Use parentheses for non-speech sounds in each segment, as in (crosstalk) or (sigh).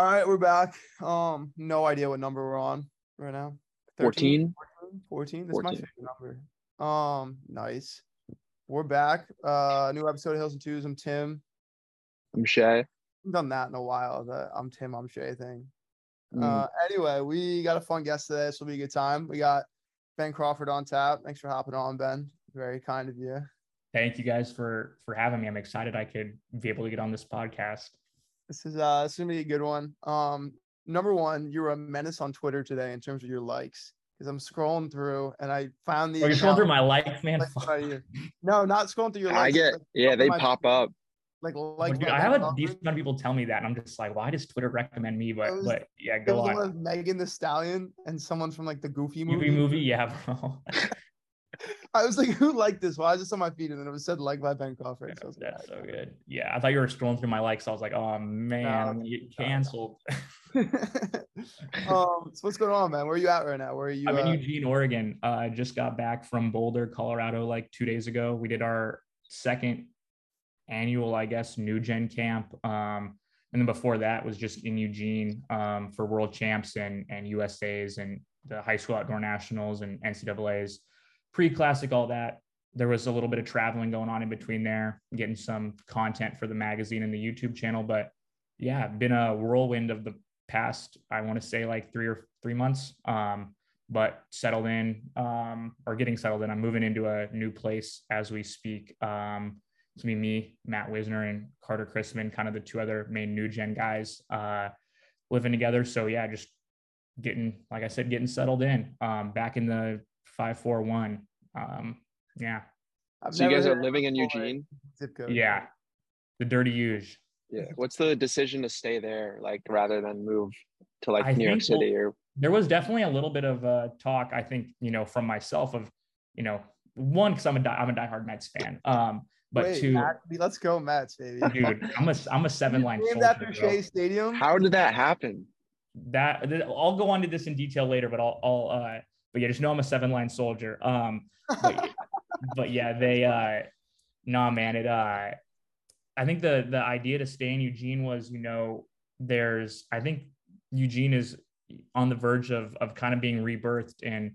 All right, we're back. Um, no idea what number we're on right now. 14? 14? 14? That's my favorite number. Um, nice. We're back. Uh, new episode of Hills and Twos. I'm Tim. I'm Shay. I've done that in a while. The I'm Tim, I'm Shay thing. Mm. Uh, anyway, we got a fun guest today. This will be a good time. We got Ben Crawford on tap. Thanks for hopping on, Ben. Very kind of you. thank you guys for for having me. I'm excited I could be able to get on this podcast. This is uh, this is gonna be a good one. Um, number one, you were a menace on Twitter today in terms of your likes. Because I'm scrolling through and I found the Oh, you're scrolling through my likes, man. like, Fuck. by you. (laughs) No, not scrolling through your likes. I get, like, yeah, scrolling they my- pop up. Like, like dude, I have a decent amount of people tell me that, and I'm just like, why does Twitter recommend me? But was- but yeah, go on. with Megan Thee Stallion and someone from like the Goofy movie. Movie movie, yeah, bro. (laughs) I was like, (laughs) who liked this? Why is this on my feed? And then it was said like by Ben Crawford. So I was like, That's so good. Yeah, I thought you were scrolling through my likes. I was like, oh man, I'm gonna no. canceled. (laughs) um, so what's going on, man? Where are you at right now? Where are you? I'm in uh, Eugene, Oregon. Uh, I just got back from Boulder, Colorado, like two days ago. We did our second annual, I guess, new gen camp. Um, and then before that was just in Eugene um, for world champs and and USA's and the high school outdoor nationals and NCAA's pre-classic, all that. There was a little bit of traveling going on in between there, getting some content for the magazine and the YouTube channel. But yeah, been a whirlwind of the past, I want to say like three or three months. Um, but settled in um, or getting settled in. I'm moving into a new place as we speak. Um, it's gonna be me, Matt Wisner, and Carter Chrisman, kind of the two other main new gen guys uh, living together. So yeah, just getting, like I said, getting settled in. Um, back in the five four one. Um, yeah, I've So you guys are living in. Eugene? Zip code. yeah, the dirty huge. Yeah. What's the decision to stay there, like rather than move to like I New York think we'll- City or there was definitely a little bit of uh, talk. I think you know from myself of you know one because I'm a die, I'm a diehard Mets fan. Um, but Wait, two, Matt, let's go Mets, baby. dude, I'm a I'm a seven line Named soldier. after bro. Shea Stadium. how did that happen? that I'll go on to this in detail later, but I'll, I'll uh, but yeah, just know I'm a seven line soldier. Um, but, (laughs) but yeah, they, uh, nah, man, it, uh, I think the, the idea to stay in Eugene was, you know, there's, I think Eugene is on the verge of, of kind of being rebirthed. And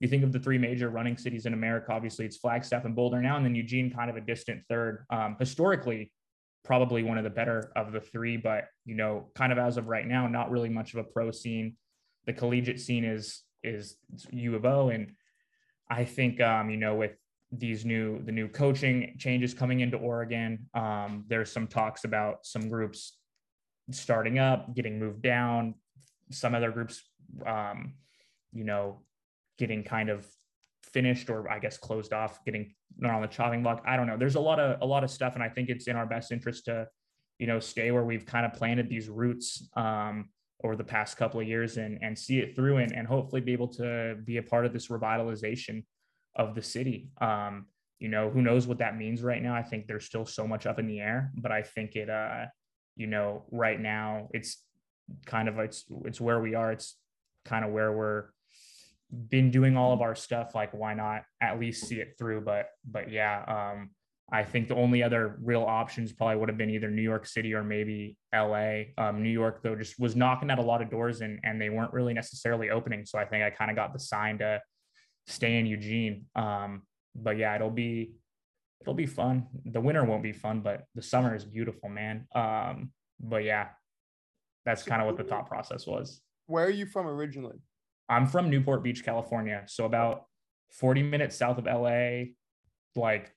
you think of the three major running cities in America, obviously it's Flagstaff and Boulder now, and then Eugene kind of a distant third. Um, historically, probably one of the better of the three, but you know, kind of as of right now, not really much of a pro scene. The collegiate scene is is U of O, and I think um, you know with these new the new coaching changes coming into Oregon, um, there's some talks about some groups starting up, getting moved down, some other groups, um, you know, getting kind of finished or I guess closed off, getting not on the chopping block. I don't know. There's a lot of a lot of stuff, and I think it's in our best interest to, you know, stay where we've kind of planted these roots um, over the past couple of years and and see it through and and hopefully be able to be a part of this revitalization of the city. Um, you know, who knows what that means right now? I think there's still so much up in the air, but I think it, uh, you know, right now it's kind of it's it's where we are. It's kind of where we're been doing all of our stuff like why not at least see it through but but yeah um i think the only other real options probably would have been either new york city or maybe la um new york though just was knocking at a lot of doors and and they weren't really necessarily opening. So i think i kind of got the sign to stay in eugene. Um but yeah it'll be it'll be fun. The winter won't be fun but the summer is beautiful man. Um but yeah that's kind of what the thought process was. Where are you from originally? I'm from Newport Beach, California. So about 40 minutes south of LA, like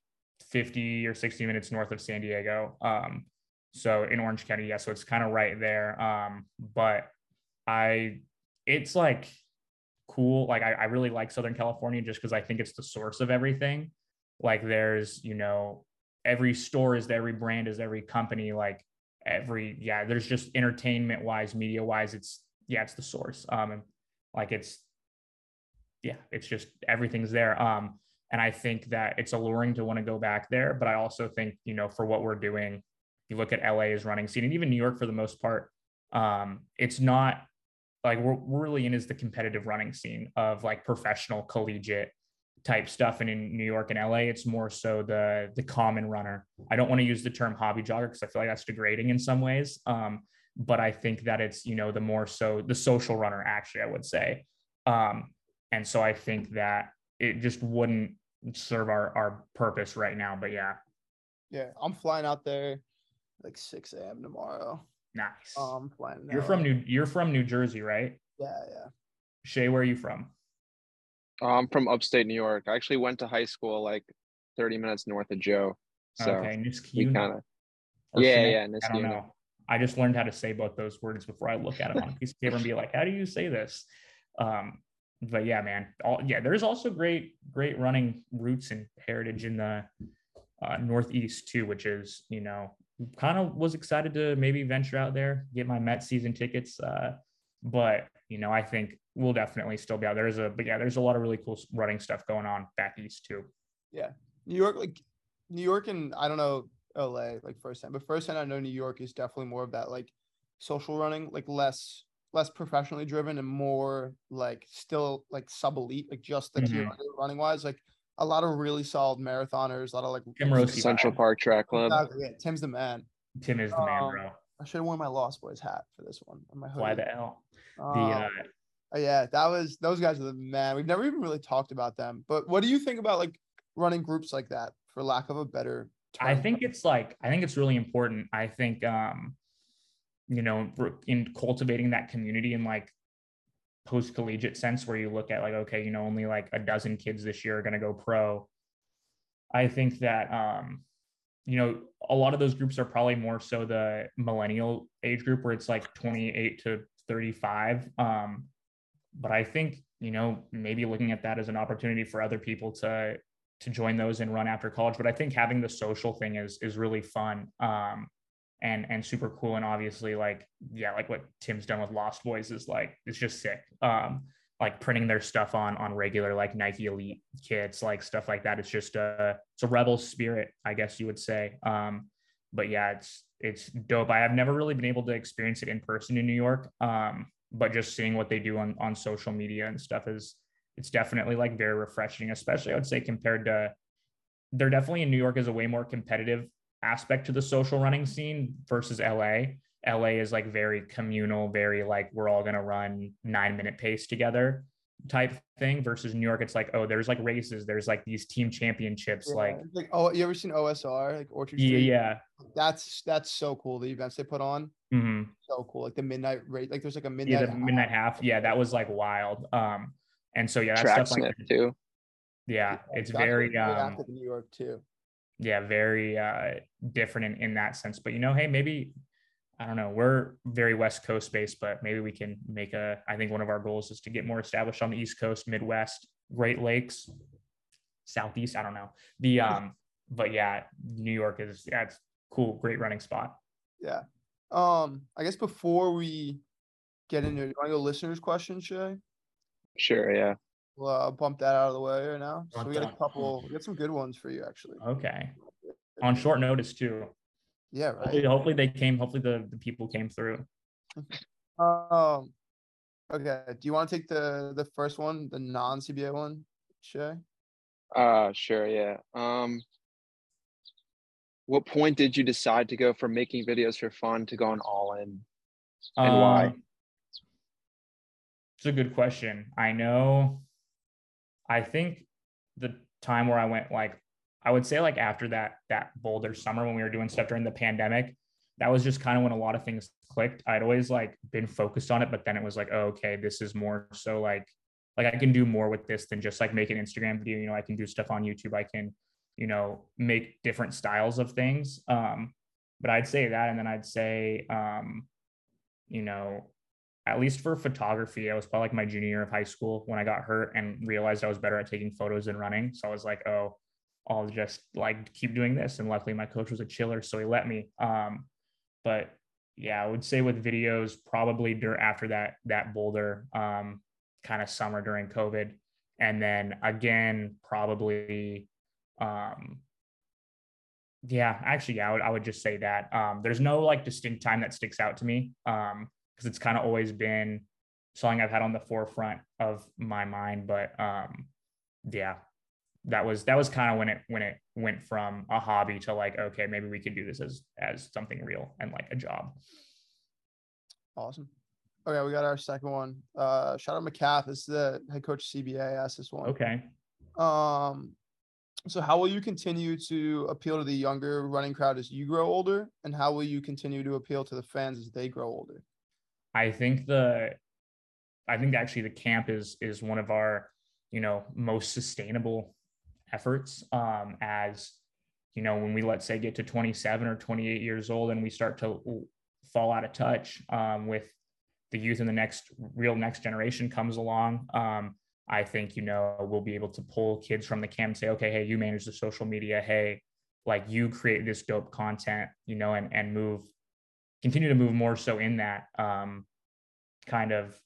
50 or 60 minutes north of San Diego. Um, so in Orange County, yeah. So it's kind of right there. Um, but I, it's like cool. Like I, I really like Southern California just because I think it's the source of everything. Like there's, you know, every store is every brand is every company. Like every, yeah, there's just entertainment wise, media wise, it's, yeah, it's the source. Um, and like it's yeah it's just everything's there um and i think that it's alluring to want to go back there but i also think you know for what we're doing you look at la's running scene and even new york for the most part um it's not like we're, we're really in is the competitive running scene of like professional collegiate type stuff and in new york and la it's more so the the common runner i don't want to use the term hobby jogger because i feel like that's degrading in some ways um but I think that it's, you know, the more so the social runner, actually, I would say. Um, and so I think that it just wouldn't serve our, our purpose right now. But yeah. Yeah. I'm flying out there like 6 a.m. tomorrow. Nice. Um, flying. You're from New you're from New Jersey, right? Yeah, yeah. Shay, where are you from? I'm from upstate New York. I actually went to high school like 30 minutes north of Joe. So okay, we Niskayuna. kind of or yeah, Shane- yeah, I don't know. I just learned how to say both those words before I look at them on a piece of paper and be like, how do you say this? Um, but yeah, man. All yeah, there's also great, great running roots and heritage in the uh, Northeast too, which is, you know, kind of was excited to maybe venture out there, get my Met season tickets. Uh, but you know, I think we'll definitely still be out. There's a but yeah, there's a lot of really cool running stuff going on back east too. Yeah. New York, like New York, and I don't know LA like firsthand, but firsthand I know New York is definitely more of that like social running, like less less professionally driven and more like still like sub elite, like just the tier Mhm. under running wise. Like a lot of really solid marathoners, a lot of like Tim Rossi Central. Park Track Club. Exactly, yeah, Tim's the man. Tim is the man, Um, bro. I should have worn my Lost Boys hat for this one. On my hoodie. Why the L? The Um, uh, Uh, yeah, that was those guys are the man. We've never even really talked about them. But what do you think about like running groups like that, for lack of a better I think it's like I think it's really important. I think um you know in cultivating that community in like post collegiate sense where you look at like okay, you know only like a dozen kids this year are going to go pro. I think that um you know a lot of those groups are probably more so the millennial age group where it's like 28 to 35 um but I think you know maybe looking at that as an opportunity for other people to to join those and run after college. But I think having the social thing is is really fun um, and and super cool. And obviously, like yeah, like what Tim's done with Lost Boys is like it's just sick. Um, like printing their stuff on on regular like Nike Elite kits, like stuff like that. It's just a it's a rebel spirit, I guess you would say. Um, but yeah, it's it's dope. I have never really been able to experience it in person in New York. Um, but just seeing what they do on on social media and stuff is it's definitely like very refreshing, especially I would say compared to they're definitely in New York is a way more competitive aspect to the social running scene versus LA. LA is like very communal, very like we're all gonna run nine minute pace together type thing versus New York. It's like, oh, there's like races, there's like these team championships, Yeah, like like oh, you ever seen OSR like Orchard yeah, Street? yeah. That's that's so cool. The events they put on, hmm so cool. Like the midnight rate, like there's like a midnight. Yeah, the half. midnight half. Yeah, that was like wild. Um, and so yeah, that Track stuff like Smith too. yeah, it's That's very really um New York too. Yeah, very uh, different in, in that sense. But you know, hey, maybe I don't know. We're very West Coast based, but maybe we can make a. I think one of our goals is to get more established on the East Coast, Midwest, Great Lakes, Southeast. I don't know the um, but yeah, New York is yeah, it's cool, great running spot. Yeah. Um, I guess before we get into it, you want to go listeners' questions, Shay? Sure, yeah. We'll uh, bump that out of the way right now. So we got a couple. We got some good ones for you, actually. Okay, on short notice too. Yeah, Hopefully, right. hopefully they came. Hopefully the, the people came through. (laughs) Um. Okay. Do you want to take the the first one, the non CBA one, Shay? Uh sure, yeah. Um what point did you decide to go from making videos for fun to going all in? And why? Um, It's a good question. I know. I think the time where I went like I would say like after that that Boulder summer when we were doing stuff during the pandemic, that was just kind of when a lot of things clicked. I'd always like been focused on it, but then it was like, oh, okay, this is more so like like I can do more with this than just like make an Instagram video. You know, I can do stuff on YouTube. I can, you know, make different styles of things. Um, but I'd say that, and then I'd say, um, you know, at least for photography, I was probably like my junior year of high school when I got hurt and realized I was better at taking photos than running. So I was like, oh, I'll just like keep doing this. And luckily my coach was a chiller, so he let me. Um, but yeah, I would say with videos, probably dur- after that that Boulder um, kind of summer during COVID, and then again probably um, yeah, actually, yeah, I would, I would just say that. Um, there's no like distinct time that sticks out to me um, because it's kind of always been something I've had on the forefront of my mind. But um, yeah, that was that was kind of when it when it went from a hobby to like, okay, maybe we could do this as as something real and like a job. Awesome. Okay, we got our second one. Uh, shout out McCath. This is the head coach CBA. Asked this one. Okay. Um, so how will you continue to appeal to the younger running crowd as you grow older, and how will you continue to appeal to the fans as they grow older? I think the, I think actually the camp is is one of our, you know, most sustainable efforts. Um, as you know, when we let's say get to 27 or 28 years old and we start to fall out of touch um, with the youth and the next real next generation comes along. Um, I think, you know, we'll be able to pull kids from the camp and say, okay, hey, you manage the social media. Hey, like you create this dope content, you know, and, and move, continue to move more so in that um, kind of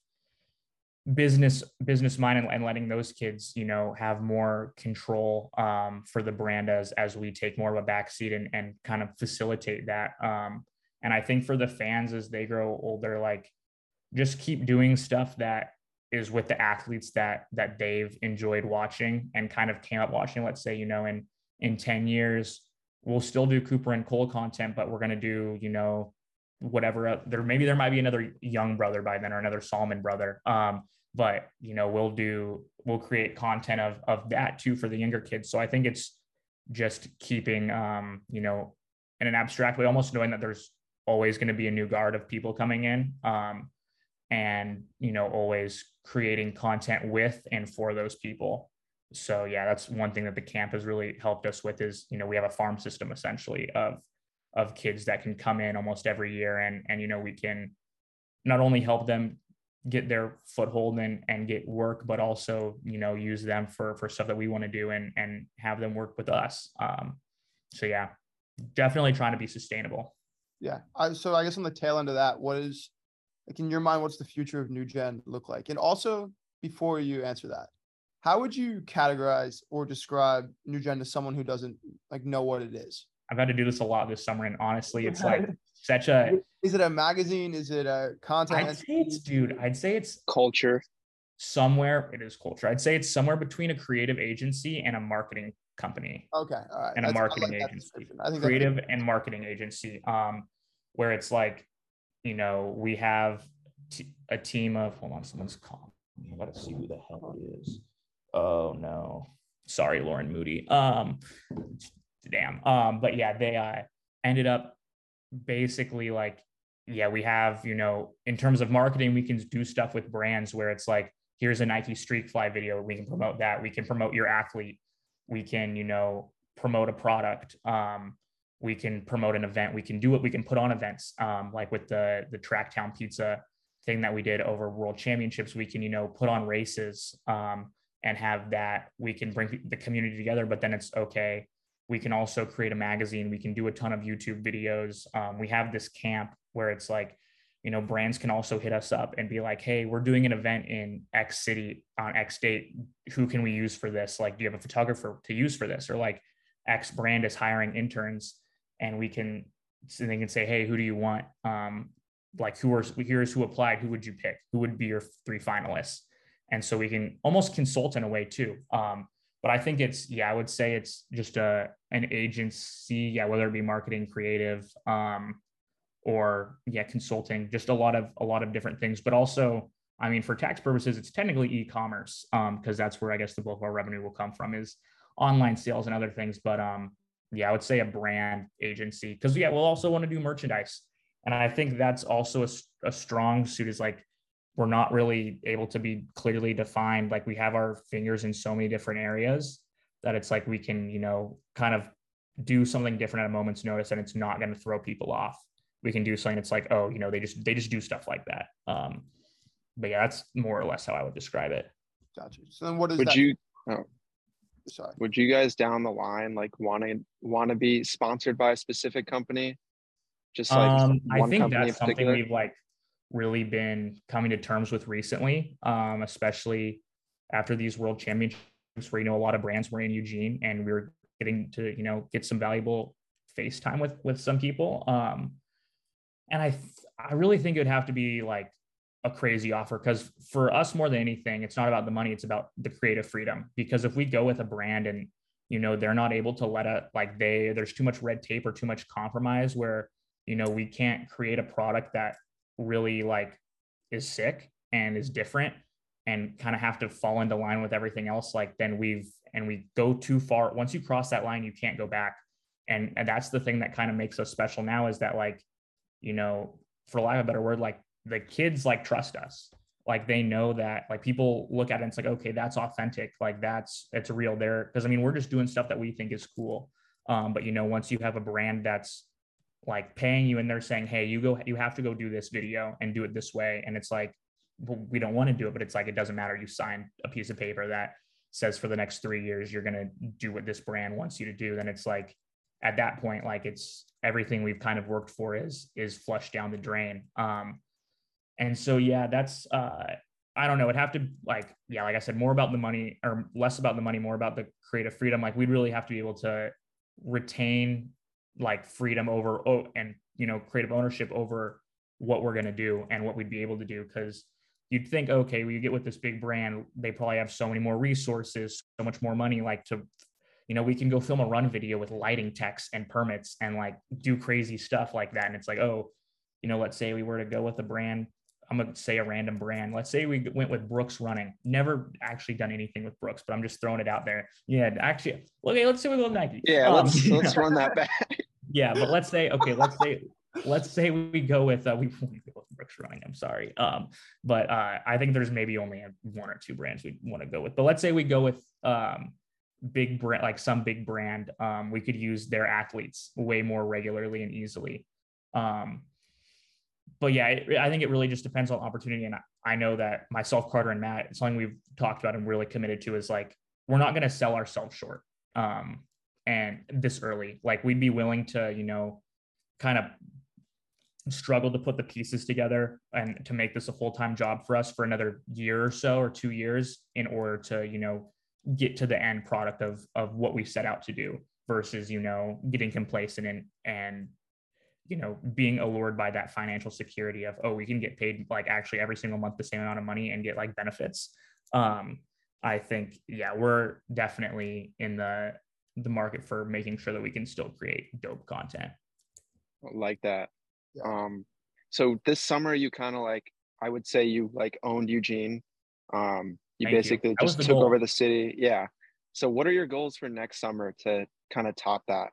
business business mind and, and, letting those kids you know have more control um, for the brand as as we take more of a backseat and, and kind of facilitate that. Um, and i think for the fans as they grow older like just keep doing stuff that is with the athletes that that they've enjoyed watching and kind of came up watching let's say you know in in 10 years we'll still do cooper and cole content but we're going to do you know whatever there maybe there might be another young brother by then or another salmon brother. Um but you know we'll do we'll create content of of that too for the younger kids. So i think it's just keeping um you know in an abstract way almost knowing that there's always going to be a new guard of people coming in um and you know always creating content with and for those people. So yeah that's one thing that the camp has really helped us with is you know we have a farm system essentially of of kids that can come in almost every year and and you know we can not only help them get their foothold and and get work but also you know use them for for stuff that we want to do and and have them work with us um so yeah definitely trying to be sustainable yeah I, so i guess on the tail end of that what is like in your mind, what's the future of New Gen look like? And also, before you answer that, how would you categorize or describe New Gen to someone who doesn't like know what it is? I've had to do this a lot this summer, and honestly, it's like (laughs) such a. Is it a magazine? Is it a content? I'd say it's, dude. I'd say it's culture. Somewhere it is culture. I'd say it's somewhere between a creative agency and a marketing company. Okay, all right. And That's, a marketing like agency. I think creative and marketing agency. Um, where it's like you know, we have t- a team of, hold on, someone's calling me. I gotta see who the hell it is. Oh no. Sorry, Lauren Moody. Um, damn. Um, but yeah, they uh, ended up basically like, yeah, we have, you know, in terms of marketing, we can do stuff with brands where it's like, here's a Nike Streakfly video. We can promote that. We can promote your athlete. We can, you know, promote a product. Um, we can promote an event we can do it we can put on events um, like with the the tracktown pizza thing that we did over world championships we can you know put on races um, and have that we can bring the community together but then it's okay we can also create a magazine we can do a ton of youtube videos um, we have this camp where it's like you know brands can also hit us up and be like hey we're doing an event in x city on x date who can we use for this like do you have a photographer to use for this or like x brand is hiring interns and we can so they can say, hey, who do you want? Um, like who are here's who applied, who would you pick? Who would be your three finalists? And so we can almost consult in a way too. Um, but I think it's yeah, I would say it's just a an agency, yeah, whether it be marketing, creative, um, or yeah, consulting, just a lot of a lot of different things. But also, I mean, for tax purposes, it's technically e-commerce because um, that's where I guess the bulk of our revenue will come from is online sales and other things. But um, yeah, I would say a brand agency because yeah, we'll also want to do merchandise, and I think that's also a, a strong suit. Is like we're not really able to be clearly defined. Like we have our fingers in so many different areas that it's like we can you know kind of do something different at a moment's notice, and it's not going to throw people off. We can do something that's like oh you know they just they just do stuff like that. Um, but yeah, that's more or less how I would describe it. Gotcha. So then, what is would that? you? Oh, sorry. Would you guys down the line like want to want to be sponsored by a specific company? Just like um, I think that's something we've like really been coming to terms with recently, um, especially after these world championships where you know a lot of brands were in Eugene and we were getting to you know get some valuable face time with with some people. Um, and I th- I really think it would have to be like a crazy offer because for us more than anything it's not about the money it's about the creative freedom because if we go with a brand and you know they're not able to let it like they there's too much red tape or too much compromise where you know we can't create a product that really like is sick and is different and kind of have to fall into line with everything else, like then we've and we go too far. Once you cross that line, you can't go back. And, and that's the thing that kind of makes us special now is that like, you know, for lack of a better word, like the kids like trust us. Like they know that like people look at it and it's like, okay, that's authentic. Like that's it's real there. Cause I mean, we're just doing stuff that we think is cool. Um, but you know, once you have a brand that's like paying you and they're saying, hey, you go, you have to go do this video and do it this way. And it's like, well, we don't want to do it, but it's like it doesn't matter. You sign a piece of paper that says for the next three years you're going to do what this brand wants you to do. Then it's like at that point, like it's everything we've kind of worked for is is flushed down the drain. Um, and so yeah, that's uh, I don't know. It'd have to like yeah, like I said, more about the money or less about the money, more about the creative freedom. Like we'd really have to be able to retain like freedom over oh and you know creative ownership over what we're going to do and what we'd be able to do. Because you'd think okay we get with this big brand they probably have so many more resources so much more money like to you know we can go film a run video with lighting techs and permits and like do crazy stuff like that. And it's like oh you know let's say we were to go with a brand i'm going to say a random brand. Let's say we went with brooks running. Never actually done anything with brooks but i'm just throwing it out there. Yeah actually okay let's say we go with nike. Yeah um, let's let's (laughs) run that back yeah, but let's say okay, let's say let's say we go with uh, we (laughs) go with Brooks Running. I'm sorry, um, but uh, I think there's maybe only one or two brands we want to go with. But let's say we go with um, big brand, like some big brand. Um, we could use their athletes way more regularly and easily. Um, but yeah, it, I think it really just depends on opportunity. And I, I know that myself, Carter, and Matt, something we've talked about and really committed to is like we're not going to sell ourselves short. Um, and this early. Like we'd be willing to, you know, kind of struggle to put the pieces together and to make this a full-time job for us for another year or so or two years in order to, you know, get to the end product of of what we set out to do versus, you know, getting complacent and and you know being allured by that financial security of oh we can get paid like actually every single month the same amount of money and get like benefits um i think yeah we're definitely in the the market for making sure that we can still create dope content. Like that. Yeah. Um, so this summer you kind of like, I would say you like owned Eugene. Um, you Thank basically you. just took goal. over the city. Yeah. So what are your goals for next summer to kind of top that?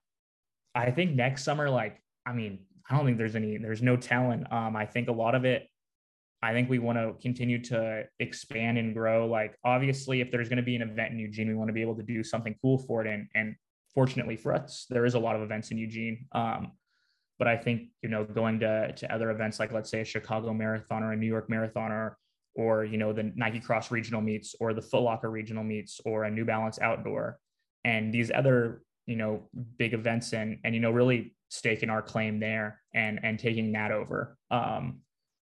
I think next summer, like, I mean, I don't think there's any, there's no talent. Um, I think a lot of it I think we want to continue to expand and grow. Like obviously, if there's going to be an event in Eugene, we want to be able to do something cool for it. And and fortunately for us, there is a lot of events in Eugene. Um, but I think you know going to to other events like let's say a Chicago Marathon or a New York Marathon or or you know the Nike Cross regional meets or the Foot Locker regional meets or a New Balance outdoor and these other you know big events and and you know really staking our claim there and and taking that over um,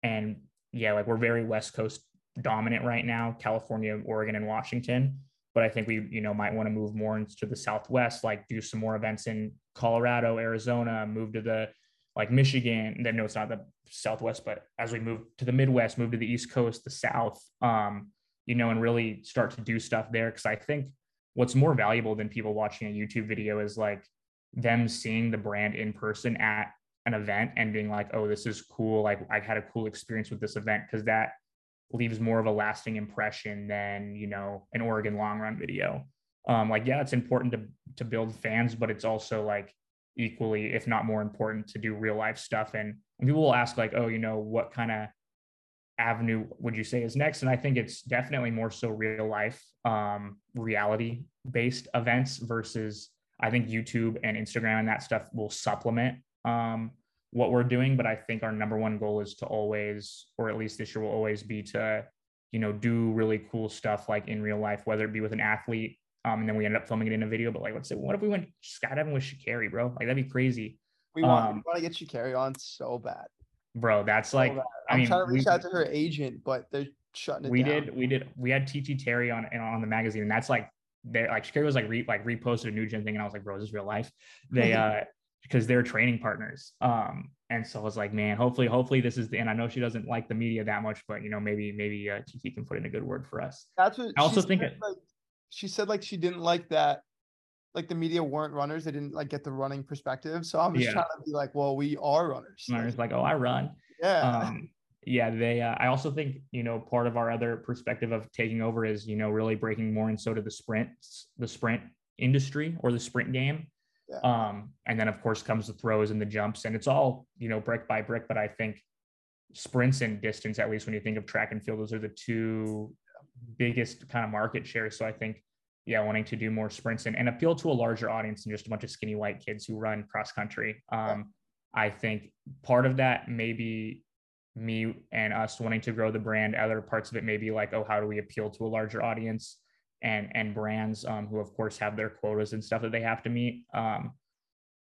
and yeah, like we're very West Coast dominant right now, California, Oregon, and Washington. But I think we, you know, might want to move more into the Southwest, like do some more events in Colorado, Arizona, move to the like Michigan. Then no, it's not the Southwest, but as we move to the Midwest, move to the East Coast, the South, um, you know, and really start to do stuff there. Cause I think what's more valuable than people watching a YouTube video is like them seeing the brand in person at an event and being like, oh, this is cool. Like I had a cool experience with this event because that leaves more of a lasting impression than, you know, an Oregon long run video. Um, like, yeah, it's important to to build fans, but it's also like equally, if not more important, to do real life stuff. And, and people will ask, like, oh, you know, what kind of avenue would you say is next? And I think it's definitely more so real life, um, reality based events versus I think YouTube and Instagram and that stuff will supplement um, what we're doing. But I think our number one goal is to always, or at least this year will always be to, you know, do really cool stuff like in real life, whether it be with an athlete. Um, and then we end up filming it in a video. But like, let's say, what if we went skydiving with Sha'Carri, bro? Like that'd be crazy. We want, um, we want to get Sha'Carri on so bad. Bro, that's so like bad. I'm I mean, trying to reach we, out to her agent, but they're shutting it down we down. did, we did, we had TeeTee Terry on on the magazine, and that's like they're like Sha'Carri was like re, like reposted a new gen thing, and I was like, bro, is this real life? They (laughs) uh because they're training partners. Um, and so I was like, man, hopefully, hopefully this is the and I know she doesn't like the media that much, but you know, maybe maybe uh, TeeTee can put in a good word for us. That's what I also think. It, like, she said like she didn't like that, like the media weren't runners. They didn't like get the running perspective. So I'm just yeah. trying to be like, well, we are runners. Runners like, oh, I run. Yeah. Um, yeah, they. Uh, I also think you know part of our other perspective of taking over is you know really breaking more into the sprint, the sprint industry or the sprint game. Yeah. Um, and then of course comes the throws and the jumps, and it's all you know brick by brick. But I think sprints and distance, at least when you think of track and field, those are the two biggest kind of market shares. So I think yeah, wanting to do more sprints and, and appeal to a larger audience than just a bunch of skinny white kids who run cross country. Um, yeah. I think part of that maybe me and us wanting to grow the brand. Other parts of it may be like, oh, how do we appeal to a larger audience and and brands um, who of course have their quotas and stuff that they have to meet. Um,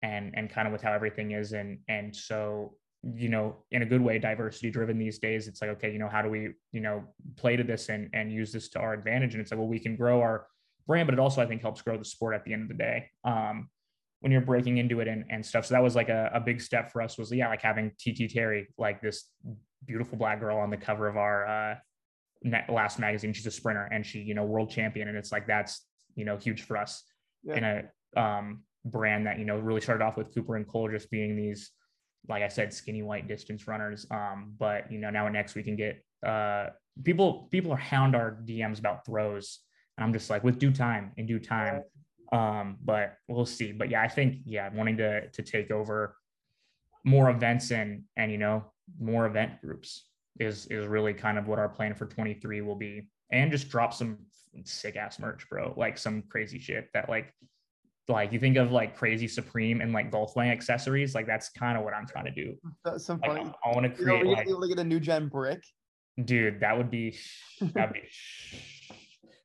and and kind of with how everything is and and so you know in a good way diversity driven these days it's like okay you know how do we you know play to this and and use this to our advantage and it's like well we can grow our brand but it also i think helps grow the sport at the end of the day um when you're breaking into it and, and stuff. So that was like a, a big step for us was yeah, like having TeeTee Terry, like this beautiful black girl on the cover of our uh, last magazine. She's a sprinter and she, you know, world champion. And it's like, that's, you know, huge for us yeah. in a um, brand that, you know, really started off with Cooper and Cole just being these, like I said, skinny white distance runners. Um, but, you know, now next we can get uh, people, people are hound our DMs about throws. And I'm just like, with due time, in due time, um, but we'll see. But yeah, I think yeah, wanting to to take over more events and and you know more event groups is is really kind of what our plan for 23 will be. And just drop some sick ass merch bro. Like some crazy shit that like like you think of like crazy supreme and like golf swing accessories like that's kind of what i'm trying to do. That's some funny. Like, i, I want to create you know, like, look at a new gen brick? Dude that would be (laughs) that'd be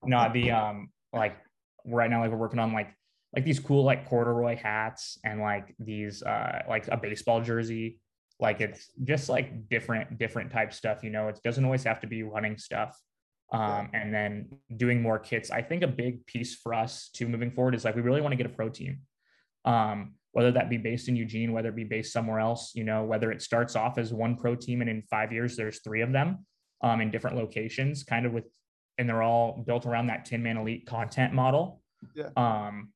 no the um like right now like we're working on like like these cool like corduroy hats and like these uh like a baseball jersey like it's just like different different type stuff you know it doesn't always have to be running stuff um and then doing more kits i think a big piece for us to moving forward is like we really want to get a pro team um whether that be based in eugene whether it be based somewhere else you know whether it starts off as one pro team and in five years there's three of them um in different locations kind of with and they're all built around that 10 Man Elite content model. Yeah. Um,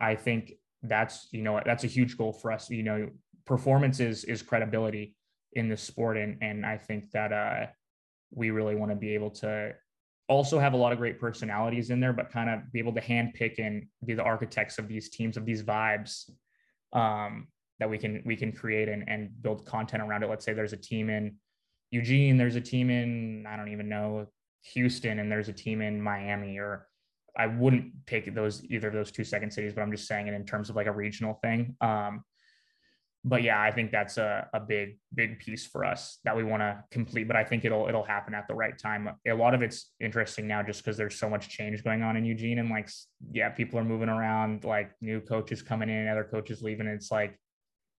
I think that's you know that's a huge goal for us. You know, performance is is credibility in this sport, and and I think that uh, we really want to be able to also have a lot of great personalities in there, but kind of be able to handpick and be the architects of these teams of these vibes um, that we can we can create and and build content around it. Let's say there's a team in Eugene, there's a team in I don't even know Houston and there's a team in Miami or I wouldn't pick those either of those two second cities, but I'm just saying it in terms of like a regional thing. Um, but yeah, I think that's a, a big, big piece for us that we want to complete. But I think it'll it'll happen at the right time. A lot of it's interesting now just because there's so much change going on in Eugene. And like, yeah, people are moving around, like new coaches coming in, other coaches leaving. It's like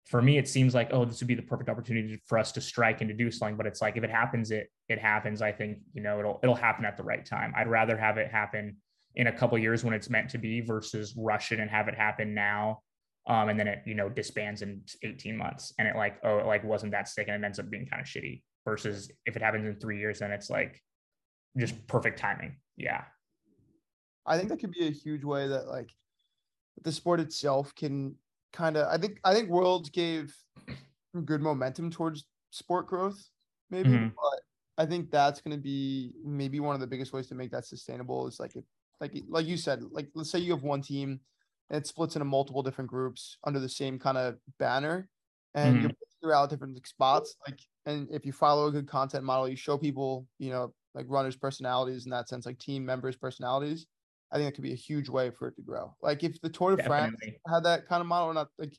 for me, it seems like, oh, this would be the perfect opportunity for us to strike and to do something. But it's like if it happens, it it happens. I think you know it'll it'll happen at the right time. I'd rather have it happen in a couple years when it's meant to be versus rush it and have it happen now. Um, and then it you know disbands in 18 months and it like oh it like wasn't that sick and it ends up being kind of shitty versus if it happens in three years then it's like just perfect timing. Yeah. I think that could be a huge way that like the sport itself can kind of I think I think Worlds gave good momentum towards sport growth, maybe. Mm-hmm. But I think that's going to be maybe one of the biggest ways to make that sustainable is like if, like like you said, like let's say you have one team it splits into multiple different groups under the same kind of banner, and mm-hmm. you're throughout different spots. Like, and if you follow a good content model, you show people, you know, like runners' personalities in that sense, like team members' personalities. I think it could be a huge way for it to grow. Like if the Tour de France had that kind of model, or not like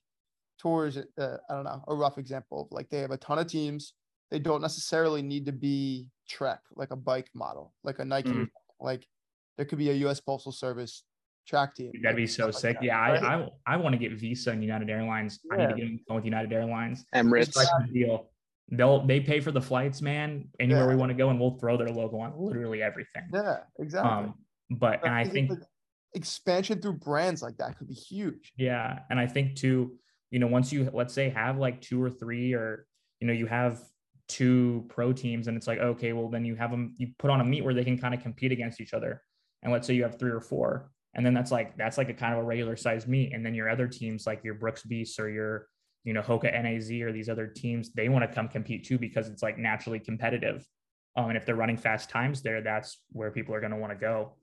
tours, uh, I don't know, a rough example of like they have a ton of teams. They don't necessarily need to be Trek, like a bike model, like a Nike. Mm. Like there could be a U.S. Postal Service track team. That'd be so sick. Like yeah, right? I I, I want to get Visa and United Airlines. Yeah. I need to get on with United Airlines. Emirates. deal. They'll they pay for the flights, man. Anywhere yeah. we want to go, and we'll throw their logo on literally everything. Yeah, exactly. Um, but and I think expansion through brands like that could be huge. Yeah, and I think too, you know, once you let's say have like two or three, or you know, you have two pro teams, and it's like okay, well then you have them, you put on a meet where they can kind of compete against each other, and let's say you have three or four, and then that's like that's like a kind of a regular sized meet, and then your other teams like your Brooks Beasts or your you know, Hoka NAZ or these other teams, they want to come compete too because it's like naturally competitive. Um, and if they're running fast times there, that's where people are going to want to go.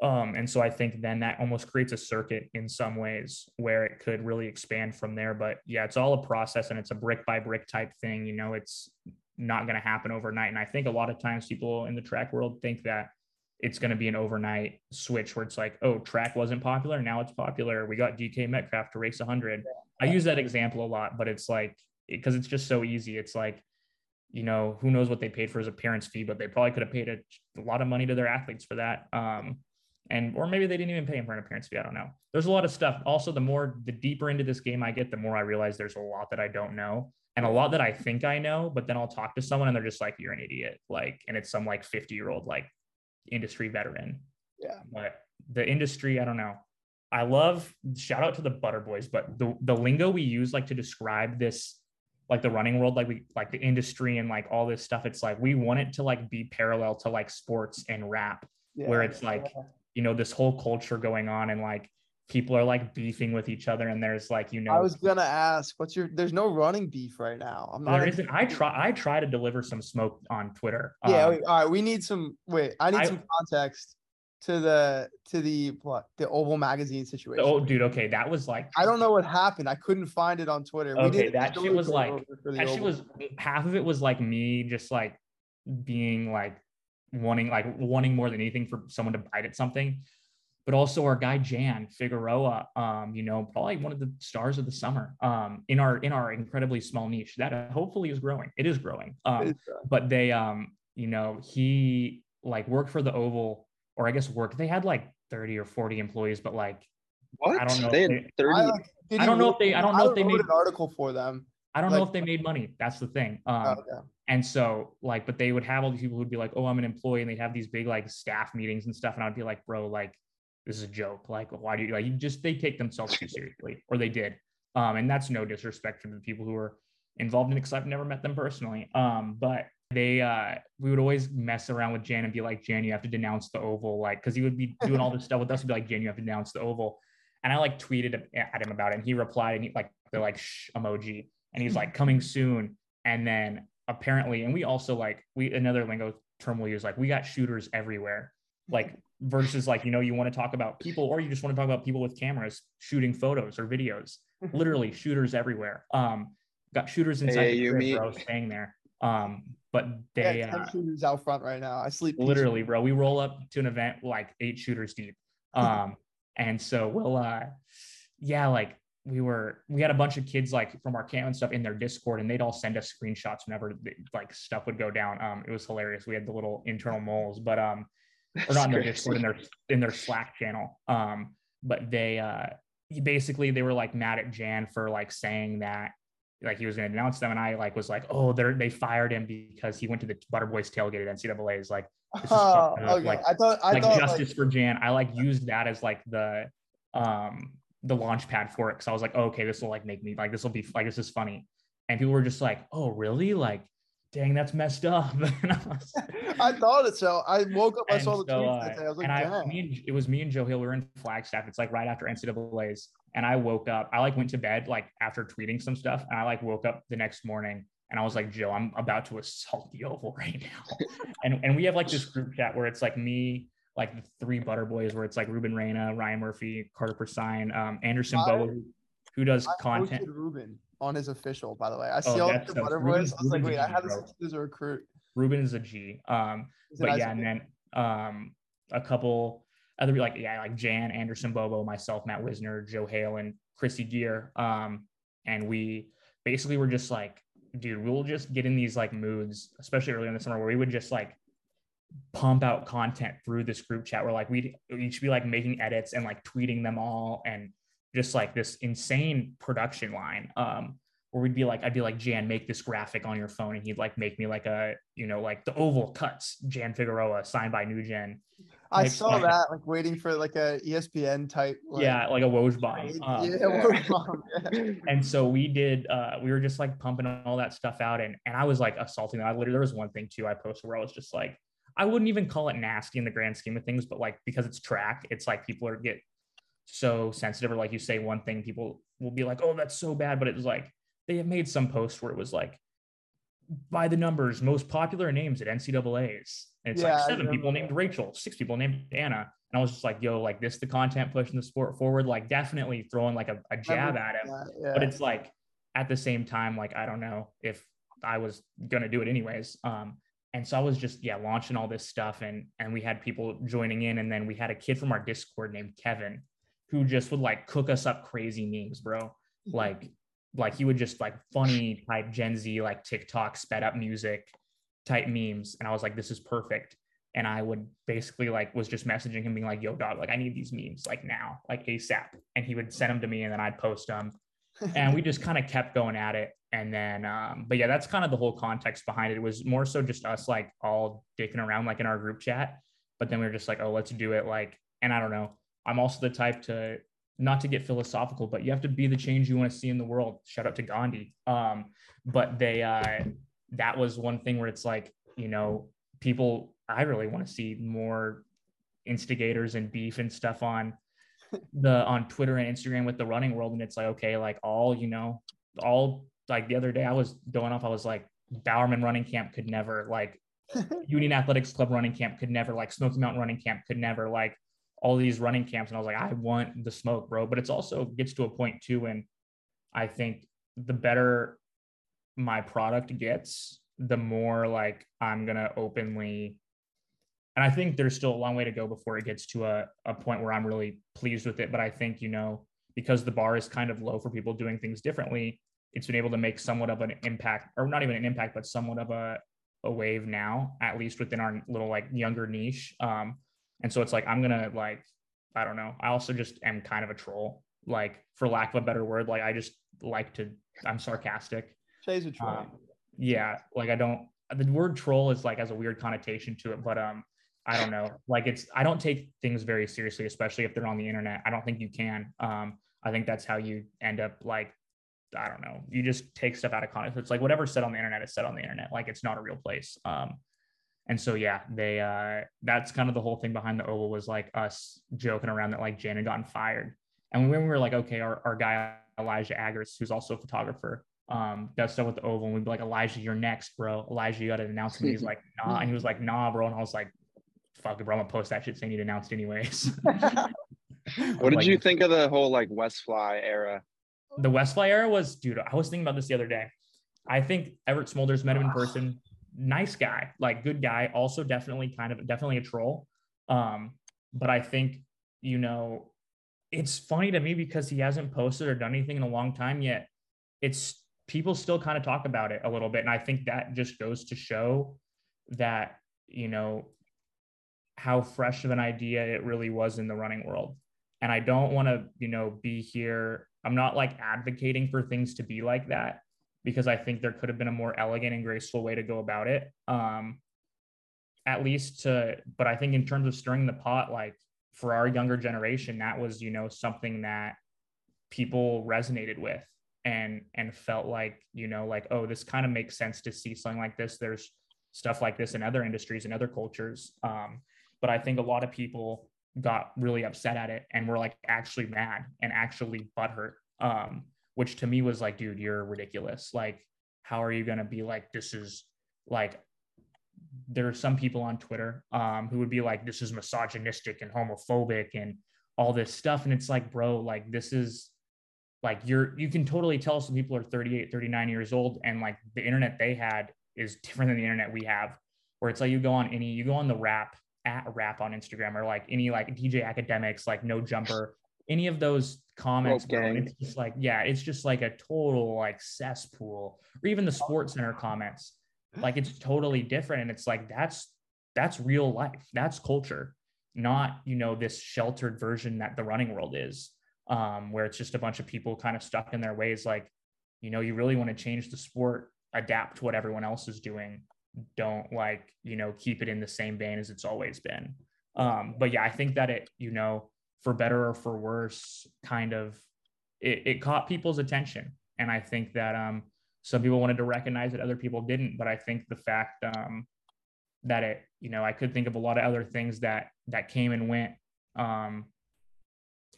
Um, and so I think then that almost creates a circuit in some ways where it could really expand from there. But yeah, it's all a process and it's a brick by brick type thing. You know, it's not going to happen overnight. And I think a lot of times people in the track world think that it's going to be an overnight switch where it's like, oh, track wasn't popular. Now it's popular. We got DK Metcalf to race 100. I use that example a lot, but it's like, because it's just so easy. It's like, you know, who knows what they paid for his appearance fee, but they probably could have paid a, a lot of money to their athletes for that. Um, and or maybe they didn't even pay him for an appearance fee. I don't know. There's a lot of stuff. Also, the more the deeper into this game I get, the more I realize there's a lot that I don't know and a lot that I think I know, but then I'll talk to someone and they're just like, "You're an idiot," like, and it's some like 50 year old like industry veteran. Yeah. But the industry, I don't know. I love shout out to the Butter Boys, but the the lingo we use like to describe this like the running world, like we like the industry and like all this stuff. It's like we want it to like be parallel to like sports and rap, yeah. where it's like you know this whole culture going on and like people are like beefing with each other and there's like you know i was gonna ask what's your there's no running beef right now. I'm not there isn't. I try i try to deliver some smoke on twitter. Yeah um, wait, all right we need some wait i need I, some context to the to the what the oval magazine situation. Oh dude okay that was like i don't know what happened. I couldn't find it on twitter. Okay that shit was like that shit was half of it was like me just like being like wanting like wanting more than anything for someone to bite at something but also our guy Jan Figueroa, um, you know, probably one of the stars of the summer um, in our in our incredibly small niche that hopefully is growing. It is growing, um, but they, um, you know, he like worked for the Oval, or I guess worked. They had like thirty or forty employees, but like what? I don't know. They had thirty. I, I don't know if they. I don't know if they made an article for them. I don't like, know if they made money. That's the thing. Um, oh, okay. And so, like, but they would have all these people who'd be like, "Oh, I'm an employee," and they'd have these big like staff meetings and stuff, and I'd be like, "Bro, like, this is a joke. Like, why do you like? You just they take themselves too seriously, or they did." Um, and that's no disrespect to the people who are involved in it, because I've never met them personally. Um, but they uh we would always mess around with Jan and be like, Jan, you have to denounce the oval, like, because he would be doing all this stuff with us, be like, Jan, you have to denounce the oval. And I like tweeted at him about it, and he replied, and he like the like shh emoji, and he's like coming soon. And then apparently, and we also like we another lingo term we use like we got shooters everywhere, like versus like you know you want to talk about people or you just want to talk about people with cameras shooting photos or videos. (laughs) Literally shooters everywhere. Um, got shooters inside hey, the crib, bro, staying there. Um, but they yeah, uh, shooters out front right now. I sleep literally, bro. We roll up to an event like eight shooters deep. (laughs) Um, and so we'll uh yeah, like we were we had a bunch of kids like from our camp and stuff in their discord and they'd all send us screenshots whenever like stuff would go down um it was hilarious we had the little internal moles but um or not in their discord in their in their slack channel. Um but they uh basically they were like mad at jan for like saying that like he was going to announce them. And i like was like oh they're they fired him because he went to the butter boys tailgate at ncaa is like this is oh, (laughs) okay. like i thought I like thought, justice like... for jan. I like used that as like the um the launch pad for it because I was like, oh, okay, this will like make me like this will be like this is funny, and people were just like, oh, really? Like, dang, that's messed up. (laughs) I, was, (laughs) I, thought it so. I woke up, I saw the so, tweets. Uh, I was like, and I, me and, it was me and Joe Hill. We were in Flagstaff. It's like right after NCAA's, and I woke up. I like went to bed like after tweeting some stuff, and I like woke up the next morning. And I was like, Joe, I'm about to assault the oval (laughs) right now. and and we have like this group chat where it's like me, like the three butter boys where it's like Ruben Reyna, Ryan Murphy, Carter Persine, um, Anderson Boa, who, who does I content. Ruben on his official, by the way. I oh, see oh, all the butter boys. I was like, wait, I had this as a recruit. Ruben is a G. Um, but yeah, and then um, a couple other like yeah, like Jan, Anderson Bobo, myself, Matt Wisner, Joe Hale, and Chrissy Gear. Um, and we basically were just like, dude, we'll just get in these like moods, especially early in the summer, where we would just like pump out content through this group chat where like we'd each be like making edits and like tweeting them all and just like this insane production line um where we'd be like i'd be like jan make this graphic on your phone and he'd like make me like a you know like the oval cuts jan figueroa signed by new gen I like, saw that, like waiting for like a ESPN type. Like, yeah, like a Woj bomb. Um, yeah, Woj bomb. Yeah. (laughs) and so we did. uh We were just like pumping all that stuff out, and and I was like assaulting. I literally there was one thing too I posted where I was just like, I wouldn't even call it nasty in the grand scheme of things, but like because it's track, it's like people are get so sensitive or like you say one thing people will be like oh that's so bad but it was like they have made some post where it was like by the numbers most popular names at ncaa's and it's yeah, like seven people named rachel six people named anna and i was just like yo like this the content pushing the sport forward like definitely throwing like a, a jab at him. yeah. but it's like at the same time like i don't know if i was gonna do it anyways um and so I was just yeah launching all this stuff and and we had people joining in and then we had a kid from our Discord named Kevin who just would like cook us up crazy memes, bro. Mm-hmm. Like like he would just like funny type Gen Z like TikTok sped up music type memes. And I was like this is perfect. And I would basically like was just messaging him being like yo dog like I need these memes like now like ASAP and he would send them to me and then I'd post them. (laughs) And we just kind of kept going at it. And then um but yeah that's kind of the whole context behind it. It was more so just us like all dicking around like in our group chat. But then we were just like oh let's do it like and i don't know i'm also the type to not to get philosophical but you have to be the change you want to see in the world. Shout out to gandhi. Um but they uh that was one thing where it's like you know people i really want to see more instigators and beef and stuff on (laughs) the on twitter and instagram with the running world. And it's like okay like all you know all like the other day I was going off, I was like, Bowerman running camp could never, like (laughs) Union Athletics Club running camp could never, like Smoky Mountain running camp could never, like all these running camps. And I was like, I want the smoke, bro. But it's also gets to a point too. And I think the better my product gets, the more like I'm gonna openly and I think there's still a long way to go before it gets to a, a point where I'm really pleased with it. But I think, you know, because the bar is kind of low for people doing things differently, it's been able to make somewhat of an impact, or not even an impact, but somewhat of a, a wave now, at least within our little like younger niche. Um, and so it's like I'm gonna like, I don't know. I also just am kind of a troll, like for lack of a better word. Like I just like to. I'm sarcastic. Shay's a troll. Um, yeah, like I don't. The word troll is like has a weird connotation to it, but um, I don't know. Like it's I don't take things very seriously, especially if they're on the internet. I don't think you can. Um, I think that's how you end up like I don't know. You just take stuff out of context. It's like whatever's said on the internet is said on the internet. Like it's not a real place. Um, and so yeah, they uh, that's kind of the whole thing behind the oval was like us joking around that like Jan had gotten fired. And when we were like, okay, our, our guy Elijah Agris, who's also a photographer, um, does stuff with the oval, and we'd be like, Elijah, you're next, bro. Elijah, you got an announcement. He's like, nah, and he was like, nah, bro. And I was like, fuck it, bro. I'm gonna post that shit saying you announced anyways. (laughs) what did like, you think of the whole like Westfly era? the Westfly era was, dude, I was thinking about this the other day. I think Everett Smolders met him in person. Nice guy, like good guy. Also, definitely kind of definitely a troll. Um, but I think, you know, it's funny to me because he hasn't posted or done anything in a long time yet. It's people still kind of talk about it a little bit. And I think that just goes to show that, you know, how fresh of an idea it really was in the running world. And I don't want to, you know, be here I'm not like advocating for things to be like that because I think there could have been a more elegant and graceful way to go about it. Um, at least to, but I think in terms of stirring the pot, like for our younger generation, that was, you know, something that people resonated with and and felt like, you know, like, oh, this kind of makes sense to see something like this. There's stuff like this in other industries and other cultures. Um, but I think a lot of people got really upset at it and were like actually mad and actually butthurt. Um, which to me was like, dude, you're ridiculous. Like, how are you gonna be like, this is like there are some people on Twitter um, who would be like, this is misogynistic and homophobic and all this stuff. And it's like, bro, like this is like you're you can totally tell some people are 38, 39 years old and like the internet they had is different than the internet we have. Where it's like you go on any, you go on the rap at rap on Instagram or like any like DJ Akademiks, like no jumper, any of those comments. Bro, it's just like, yeah, it's just like a total like cesspool. Or even the Sports Center comments. Like it's totally different. And it's like that's that's real life. That's culture, not you know, this sheltered version that the running world is, um, where it's just a bunch of people kind of stuck in their ways. Like, you know, you really want to change the sport, adapt to what everyone else is doing don't like you know keep it in the same vein as it's always been um but yeah i think that it you know for better or for worse kind of it, it caught people's attention and i think that um some people wanted to recognize it other people didn't but i think the fact um that it you know i could think of a lot of other things that that came and went um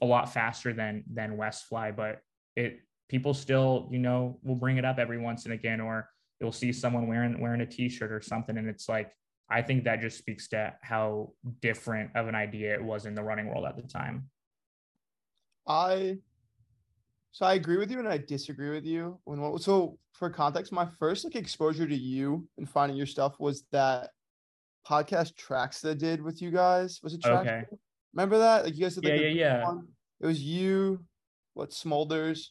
a lot faster than than Westfly, but it people still, you know, will bring it up every once and again, or you'll see someone wearing wearing a t-shirt or something. And it's like, I think that just speaks to how different of an idea it was in the running world at the time. I so I agree with you and I disagree with you. When so for context, my first like exposure to you and finding your stuff was that podcast tracks that did with you guys. Was it tracks? Okay. Remember that? Like you guys did like yeah, yeah, yeah. One? It was you, what Smolders,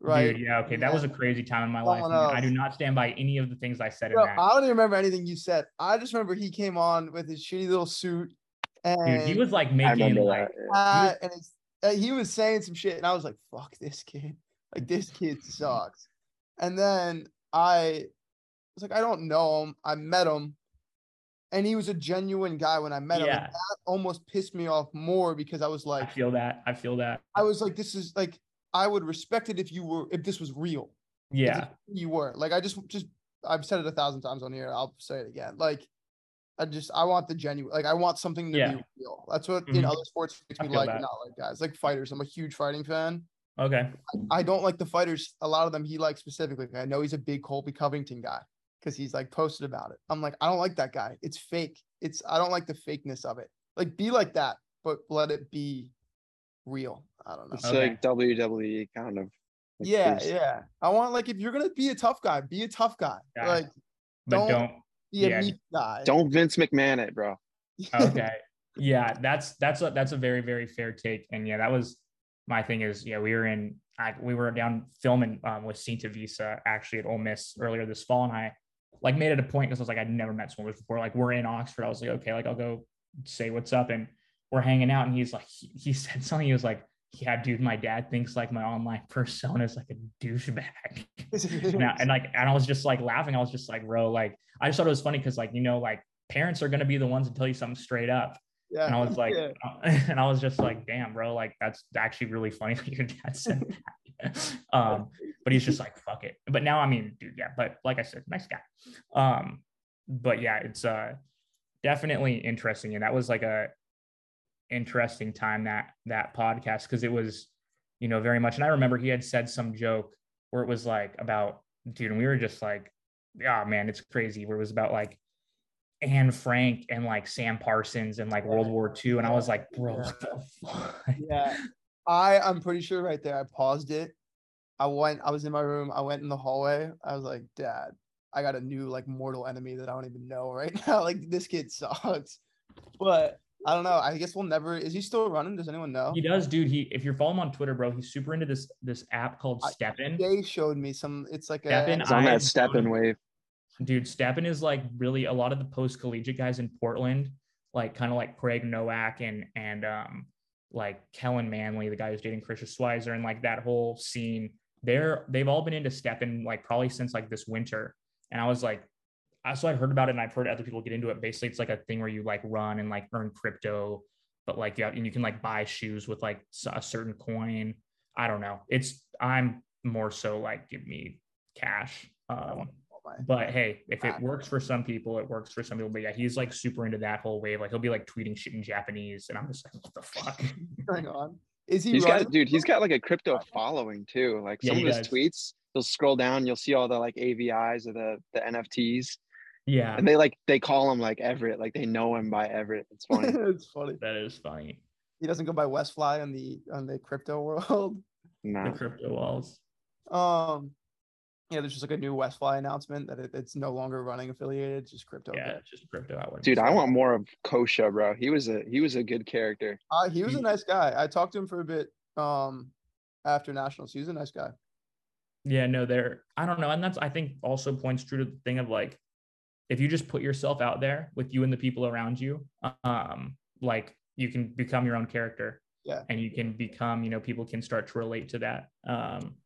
right? Dude, yeah, okay. That was a crazy time in my life. I do not stand by any of the things I said Bro, in that. I don't even remember anything you said. I just remember he came on with his shitty little suit. And Dude, he was like making like uh, and it's uh, he was saying some shit, and I was like, "Fuck this kid! Like this kid sucks." And then I was like, "I don't know him. I met him, and he was a genuine guy when I met him. Yeah. that almost pissed me off more because I was like, I feel that. I feel that. I was like, this is like, I would respect it if you were, if this was real. Yeah, you were like, I just, just, I've said it a thousand times on here. I'll say it again. Like, I just I want the genuine like I want something to yeah. be real. That's what mm-hmm. in other sports makes me like not like guys. Like fighters. I'm a huge fighting fan. Okay. I, I, don't like the fighters. A lot of them he likes specifically. I know he's a big Colby Covington guy because he's like posted about it. I'm like, I don't like that guy. It's fake. It's I don't like the fakeness of it. Like be like that, but let it be real. I don't know. It's okay. like WWE kind of. Like yeah, yeah. I want like if you're gonna be a tough guy, be a tough guy. Like don't, don't yeah, guy. Don't Vince McMahon it, bro. okay. (laughs) Yeah, that's that's a that's a very very fair take, and yeah, that was my thing. Is yeah, we were in I, we were down filming um, with Sinta Vissa actually at Ole Miss earlier this fall, and I like made it a point because I was like I'd never met swimmers before. Like we're in Oxford, I was like okay, like I'll go say what's up, and we're hanging out, and he's like he, he said something. He was like yeah, dude, my dad thinks like my online persona is like a douchebag. (laughs) and, I, and like, and I was just like laughing. I was just like, bro, like, I just thought it was funny because like, you know, like parents are going to be the ones to tell you something straight up. Yeah. And I was like, (laughs) yeah. (laughs) and I was just like, damn, bro, like that's actually really funny that your dad said that. um, but he's just like, fuck it. But now, I mean, dude, yeah, but like I said, nice guy. Um, but yeah, it's uh definitely interesting. And that was like a interesting time that that podcast because it was you know very much and i remember he had said some joke where it was like about dude and we were just like yeah oh, man it's crazy where it was about like Anne Frank and like Sam Parsons and like yeah. World War II. And I was like, bro, yeah. yeah. I I'm pretty sure right there. I paused it. I went, I was in my room. I went in the hallway. I was like, Dad, I got a new like mortal enemy that I don't even know right (laughs) now. like this kid sucks. But I don't know. I guess we'll never. Is he still running? Does anyone know? He does, dude. He if you're following him on Twitter, bro, he's super into this this app called STEPN. They showed me some. It's like STEPN. A, it's on that STEPN wave. Dude, STEPN is like really a lot of the post collegiate guys in Portland, like kind of like Craig Nowak and and um like Kellen Manley, the guy who's dating Krisha Swizer, and like that whole scene. They're they've all been into STEPN like probably since like this winter. And I was like, so I heard about it and I've heard other people get into it. Basically, it's like a thing where you like run and like earn crypto, but like yeah, and you can like buy shoes with like a certain coin. I don't know. It's I'm more so like give me cash. Um, but hey, if it works for some people, it works for some people. But yeah, he's like super into that whole wave. Like he'll be like tweeting shit in Japanese, and I'm just like, what the fuck? (laughs) Hang on. (laughs) Is he? He's got dude. He's got like a crypto following too. Like some yeah, of his does. tweets, you'll scroll down, you'll see all the like AVIs or the the NFTs, yeah. And they like they call him like Everett, like they know him by Everett. It's (laughs) funny. it's funny. That is funny. He doesn't go by Westfly on the on the crypto world. (laughs) No. The crypto walls. Um yeah, there's just like a new Westfly announcement that it, it's no longer running affiliated, it's just crypto. Yeah, just crypto. I Dude, I want more of Kosha, bro. He was a he was a good character. Uh, he was he, a nice guy. I talked to him for a bit um after nationals. He was a nice guy. Yeah, no, there. I don't know, and that's I think also points true to the thing of like if you just put yourself out there with you and the people around you, um, like you can become your own character. Yeah. And you can become, you know, people can start to relate to that. Um,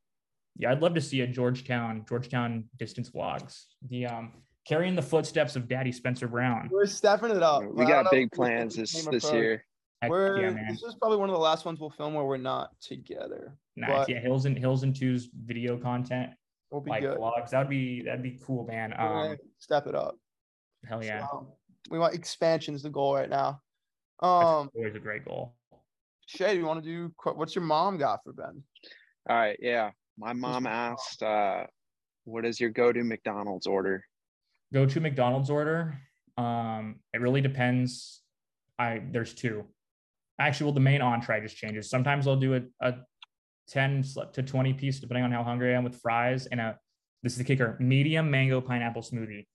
yeah, I'd love to see a Georgetown, Georgetown distance vlogs. The um carrying the footsteps of Daddy Spencer Brown. We're stepping it up. We got big plans this this year. We're yeah, this is probably one of the last ones we'll film where we're not together. Nice. But... Yeah, Hills and Hills and Twos video content will be like good. vlogs. That'd be that'd be cool, man. Um, step it up. Hell yeah. So, we want expansion is the goal right now. Um, always a great goal. Shay, do you want to do what's your mom got for Ben? All right, yeah. My mom asked, uh, "What is your go-to McDonald's order?" Go-to McDonald's order. Um, it really depends. I there's two. Actually, well, the main entree just changes. Sometimes I'll do a, a 10 to 20 piece, depending on how hungry I am, with fries and a this is the kicker medium mango pineapple smoothie.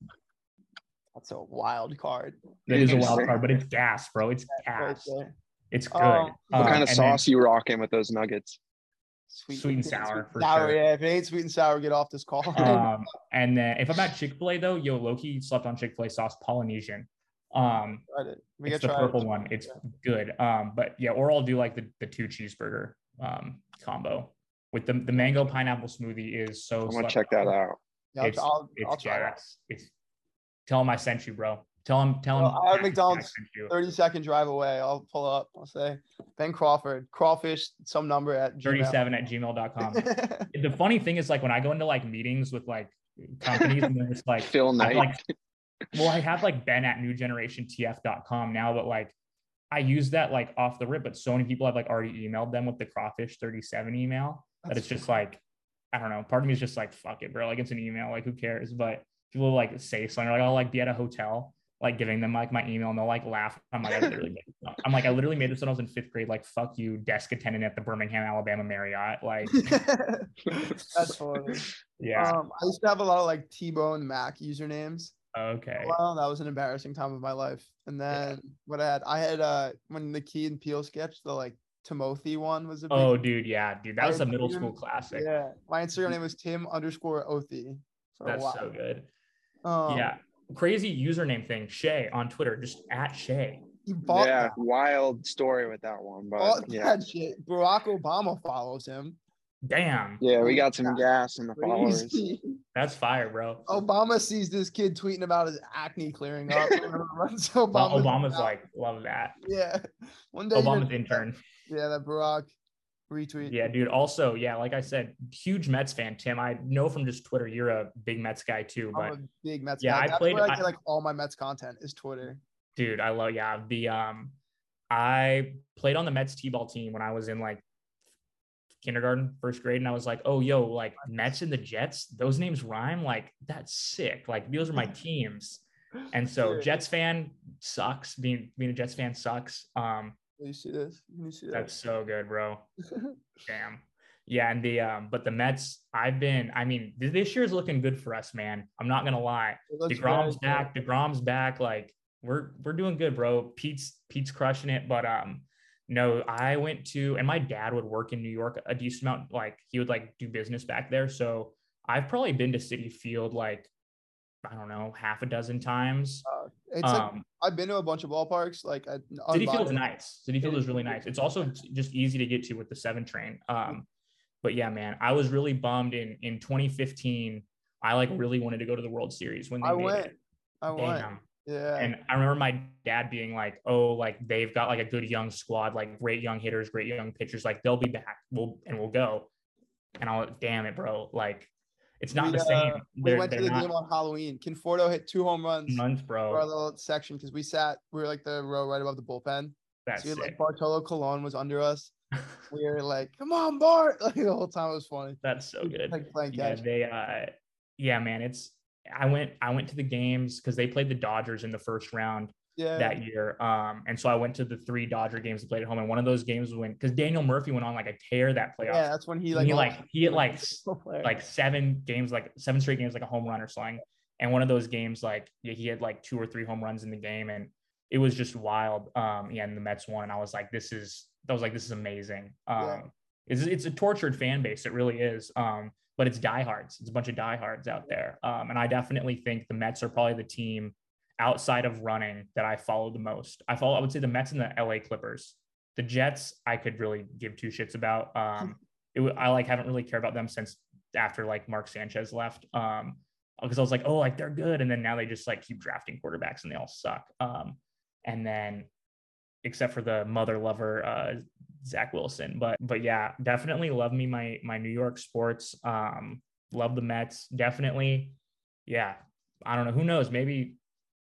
That's a wild card. It is a wild card, but it's gas, bro. It's gas. It's good. Um, what kind of sauce then, you rocking with those nuggets? Sweet, sweet and sour. Sweet sour, sure. yeah. If it ain't sweet and sour, get off this call. um, and then if I'm at Chick Fil A though, yo, Loki slept on Chick Fil A sauce Polynesian. Um, it. We it's the purple it. one. It's yeah. good. Um, but yeah, or I'll do like the the two cheeseburger um combo with the the mango pineapple smoothie is so. I'm gonna check that out. Yeah, it's, I'll, it's I'll try gas. It's tell him I sent you, bro. Tell him, tell him. Well, I have McDonald's 30 second drive away. I'll pull up. I'll say Ben Crawford, crawfish, some number at 37 at gmail.com. (laughs) the funny thing is, like, when I go into like meetings with like companies, and then it's like (laughs) Phil Knight. Like, well, I have like Ben at newgenerationtf.com now, but like I use that like off the rip, but so many people have like already emailed them with the crawfish 37 email That's that it's just like, I don't know. Part of me is just like, fuck it, bro. Like it's an email, like who cares? But people like say something like, I'll like be at a hotel like giving them like my email and they'll like laugh. I'm like, I literally made I'm like, I literally made this when I was in fifth grade. Like, fuck you, desk attendant at the Birmingham, Alabama Marriott. Like, (laughs) that's funny. Yeah. Um, I used to have a lot of like T-Bone Mac usernames. Okay. Well, that was an embarrassing time of my life. And then yeah. what I had, I had uh when the Key and Peele sketch, the like Timothy one was a oh dude, yeah, dude, that was a middle school classic. Yeah, my Instagram (laughs) name was Tim underscore Othy. That's so good. Um, yeah, crazy username thing, Shay on Twitter, just at Shay. yeah, that. wild story with that one, but yeah. Barack Obama follows him. Damn. Yeah, we got some gas in the followers. (laughs) That's fire, bro. Obama sees this kid tweeting about his acne clearing up. (laughs) (laughs) so Obama's, Obama's like, love that. Yeah. One day. Obama's intern. Yeah, that Barack retweet. Yeah, dude. Also, yeah, like I said, huge Mets fan, Tim. I know from just Twitter you're a big Mets guy too. But I'm a big Mets yeah, guy. I That's played. I get like all my Mets content is Twitter. Dude, I love yeah. The um, I played on the Mets t-ball team when I was in like kindergarten, first grade, and I was like, oh, yo, like Mets and the Jets, those names rhyme. Like that's sick. Like those are my (laughs) teams. And so Jets fan sucks. Being being a Jets fan sucks. Um, you see this? You see that? That's so good, bro. (laughs) Damn. Yeah, and the um, but the Mets, I've been. I mean, this year's looking good for us, man. I'm not gonna lie. Degrom's back. Degrom's back. Like we're we're doing good, bro. Pete's Pete's crushing it. But um, no, I went to, and my dad would work in New York a decent amount. Like he would like do business back there. So I've probably been to Citi Field like I don't know, half a dozen times. Uh, it's um, like, I've been to a bunch of ballparks. Like I, Citi Field is nice. Citi Field is really nice. It's also just easy to get to with the seven train. Um, but yeah, man, I was really bummed in in 2015. I like really wanted to go to the World Series when they I made went. it. I Damn. went. Yeah. And I remember my dad being like, "Oh, like they've got like a good young squad, like great young hitters, great young pitchers. Like they'll be back. We'll and we'll go." And I'll, damn it, bro. Like it's not we, the same. Uh, we went to the not... game on Halloween. Conforto hit two home runs. Months, bro. For our little section because we sat, we were like the row right above the bullpen. That's so had, like Bartolo Colon was under us. (laughs) we were like, "Come on, Bart!" (laughs) Like the whole time it was funny. That's so good. Like playing yeah, they. Uh, yeah, man. It's. I went. I went to the games because they played the Dodgers in the first round yeah. that year. Um, and so I went to the three Dodger games they played at home, and one of those games when because Daniel Murphy went on like a tear that playoff. Yeah, that's when he like he like he hit like (laughs) like seven games, like seven straight games, like a home run or something. And one of those games, like yeah, he had like two or three home runs in the game, and it was just wild. Um, yeah, and the Mets won, and I was like, this is, I was like, this is amazing. Um, yeah. it's it's a tortured fan base, it really is. Um, but it's diehards. It's a bunch of diehards out there. Um, and I definitely think the Mets are probably the team outside of running that I follow the most. I follow, I would say the Mets and the LA Clippers. The Jets, I could really give two shits about. Um, (laughs) it, I like haven't really cared about them since after like Mark Sanchez left. Um, because I was like, oh, like they're good, and then now they just like keep drafting quarterbacks and they all suck. Um, and then except for the mother lover uh, Zach Wilson, but but yeah, definitely love me my my New York sports. Um, love the Mets, definitely. Yeah, I don't know. Who knows? Maybe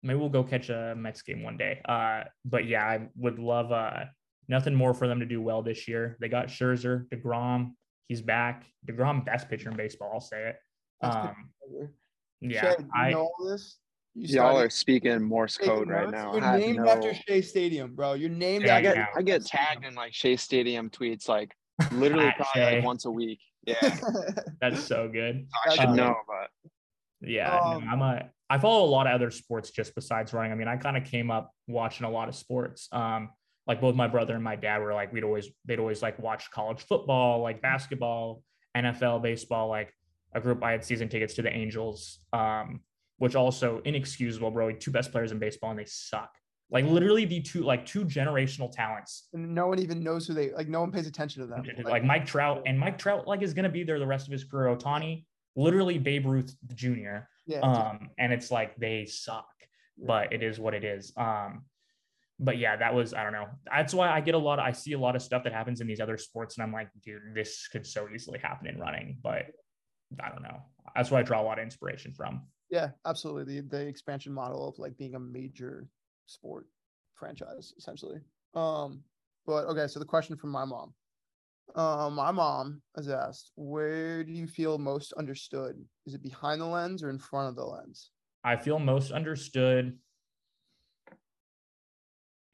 maybe we'll go catch a Mets game one day. Uh, but yeah, I would love uh nothing more for them to do well this year. They got Scherzer, Degrom, he's back. Degrom, best pitcher in baseball. I'll say it. Um, yeah, I know this. You all are speaking Morse code right now. You're named no... after Shea Stadium, bro. You're named. Yeah, I get I get tagged in like Shea Stadium tweets like (laughs) literally probably like once a week. (laughs) Yeah, that's so good. I should um, know, but yeah, um, no, I'm a. I follow a lot of other sports just besides running. I mean, I kind of came up watching a lot of sports. Um, like both my brother and my dad were like, we'd always they'd always like watch college football, like basketball, NFL, baseball. Like a group I had season tickets to the Angels. Um, which also inexcusable, bro. Two best players in baseball and they suck. Like literally the two like two generational talents. And no one even knows who they like. No one pays attention to them. Like, like Mike Trout and Mike Trout like is gonna be there the rest of his career. Ohtani, literally Babe Ruth Jr. Yeah. Um, and it's like they suck, yeah. but it is what it is. Um, but yeah, that was I don't know. That's why I get a lot. Of, I see a lot of stuff that happens in these other sports, and I'm like, dude, this could so easily happen in running. But I don't know. That's why I draw a lot of inspiration from. Yeah, absolutely. The the expansion model of like being a major sport franchise, essentially. Um, but okay, so the question from my mom. Um, my mom has asked, where do you feel most understood? Is it behind the lens or in front of the lens? I feel most understood.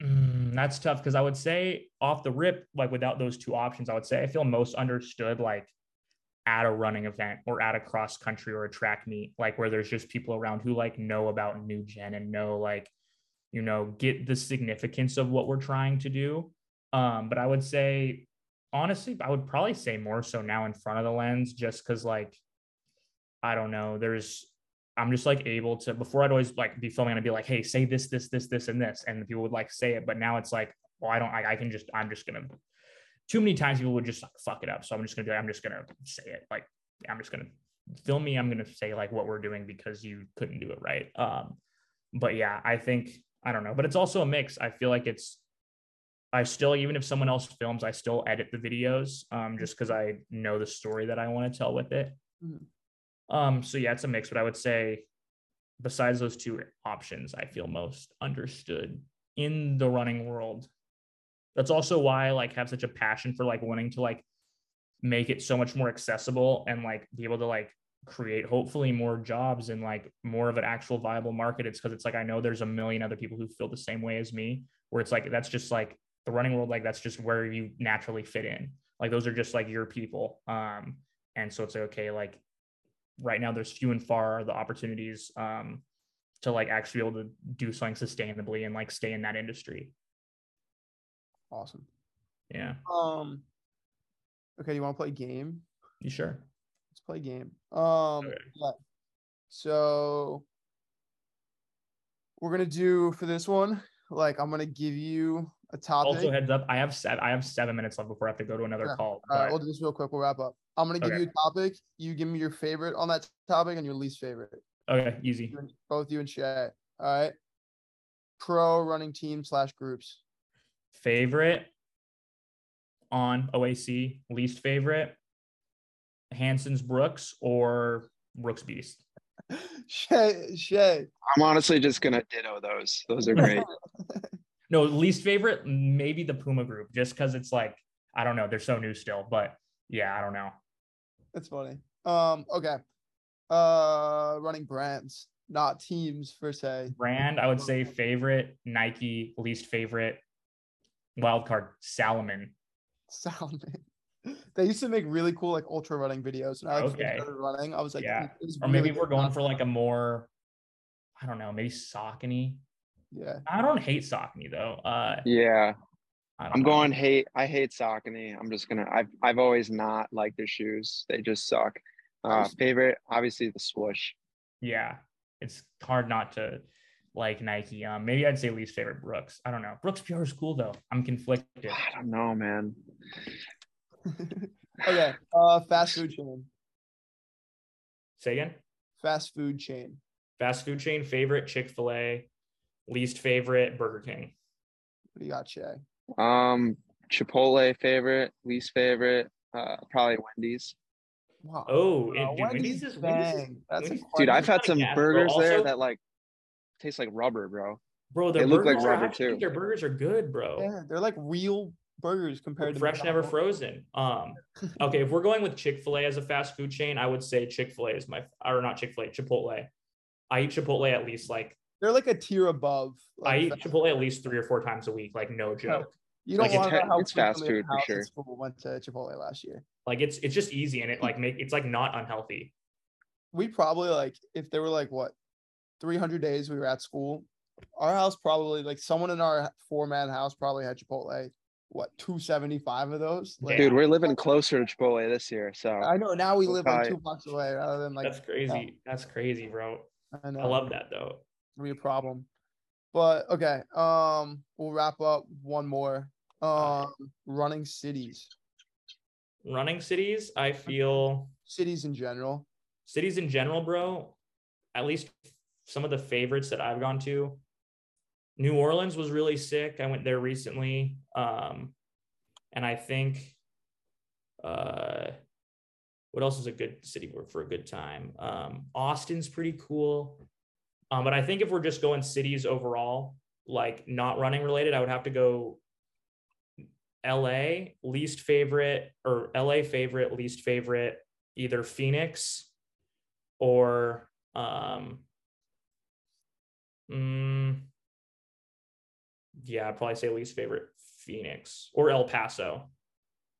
Mm, that's tough because I would say off the rip, like without those two options, I would say I feel most understood like at a running event or at a cross country or a track meet, like where there's just people around who like know about new gen and know like, you know, get the significance of what we're trying to do. Um, but I would say, honestly, I would probably say more so now in front of the lens, just because like, I don't know, there's I'm just like able to before I'd always like be filming and I'd be like, hey, say this, this, this, this, and this. And people would like say it. But now it's like, well, I don't I, I can just I'm just gonna too many times people would just like, fuck it up. So I'm just gonna be I'm just gonna say it. Like I'm just gonna film me. I'm gonna say like what we're doing because you couldn't do it right. Um, but yeah, I think I don't know. But it's also a mix. I feel like it's I still even if someone else films, I still edit the videos um, just because I know the story that I want to tell with it. Mm-hmm. Um, so yeah, it's a mix. But I would say besides those two options, I feel most understood in the running world that's also why I like have such a passion for like wanting to like make it so much more accessible and like be able to like create hopefully more jobs and like more of an actual viable market. It's because it's like I know there's a million other people who feel the same way as me, where it's like that's just like the running world, like that's just where you naturally fit in. Like those are just like your people. Um, and so it's like okay, like right now there's few and far the opportunities um to like actually be able to do something sustainably and like stay in that industry. Awesome. Yeah. Um. Okay, you want to play game? You sure? Let's play game. Um. Okay. Yeah. So we're gonna do for this one. Like, I'm gonna give you a topic. Also, heads up, I have seven. I have seven minutes left before I have to go to another yeah. call. All right, we'll do this real quick. We'll wrap up. I'm gonna give okay. you a topic. You give me your favorite on that topic and your least favorite. Okay, easy. Both you and Shay. All right. Pro running team slash groups favorite on OAC, least favorite, Hanson's Brooks or Brooks Beast? (laughs) Shay, Shay. I'm honestly just gonna ditto those. Those are great. (laughs) no, least favorite, maybe the Puma group, just because it's like, I don't know, they're so new still, but yeah, I don't know. That's funny. Um, okay. Uh running brands, not teams per se. Brand, I would say favorite, Nike, least favorite, wild card Salomon. Salomon. (laughs) They used to make really cool like ultra running videos. And I like okay. started running. I was like, yeah. or maybe we're going for like a more, I don't know, maybe Saucony. Yeah. I don't hate Saucony though. Uh, yeah. I'm know. going hate. I hate Saucony. I'm just gonna. I've I've always not liked their shoes. They just suck. Uh, favorite, obviously the swoosh. Yeah, it's hard not to like Nike. Um, maybe I'd say least favorite Brooks. I don't know. Brooks PR is cool though. I'm conflicted. I don't know, man. (laughs) okay. Uh, fast food chain. Say again. Fast food chain. Fast food chain favorite Chick Fil A, least favorite Burger King. What do you got, Shay? Um, Chipotle favorite, least favorite, uh, probably Wendy's. Wow. Oh, uh, dude, Wendy's, Wendy's is bang. That's dude. I've had some burgers also, there that like tastes like rubber, bro. Bro, they look like rubber too. Their burgers are good, bro. Yeah, they're like real burgers compared fresh, to fresh, never frozen. Um, okay, if we're going with Chick Fil A as a fast food chain, I would say Chick Fil A is my or not Chick Fil A, Chipotle. I eat Chipotle at least like they're like a tier above. Like I eat Chipotle at least three or four times a week, like no joke. You don't like want to how it's fast food for sure. Went to Chipotle last year. Like it's it's just easy and it like make it's like not unhealthy. We probably like if there were like what 300 days we were at school, our house probably like someone in our four man house probably had Chipotle. What 275 of those? Like, Dude, we're living closer to Chipotle this year, so I know now we live like two blocks away rather than like that's crazy. That's crazy, bro. I, know. I love that though. It'll be a problem. But okay, um, we'll wrap up one more. Um, running cities. Running cities, I feel cities in general. Cities in general, bro. At least some of the favorites that I've gone to. New Orleans was really sick. I went there recently. Um, and I think uh what else is a good city for, for a good time? Um, Austin's pretty cool. Um, but I think if we're just going cities overall, like not running related, I would have to go LA, least favorite, or LA favorite, least favorite, either Phoenix or um mm, yeah, I'd probably say least favorite Phoenix or El Paso.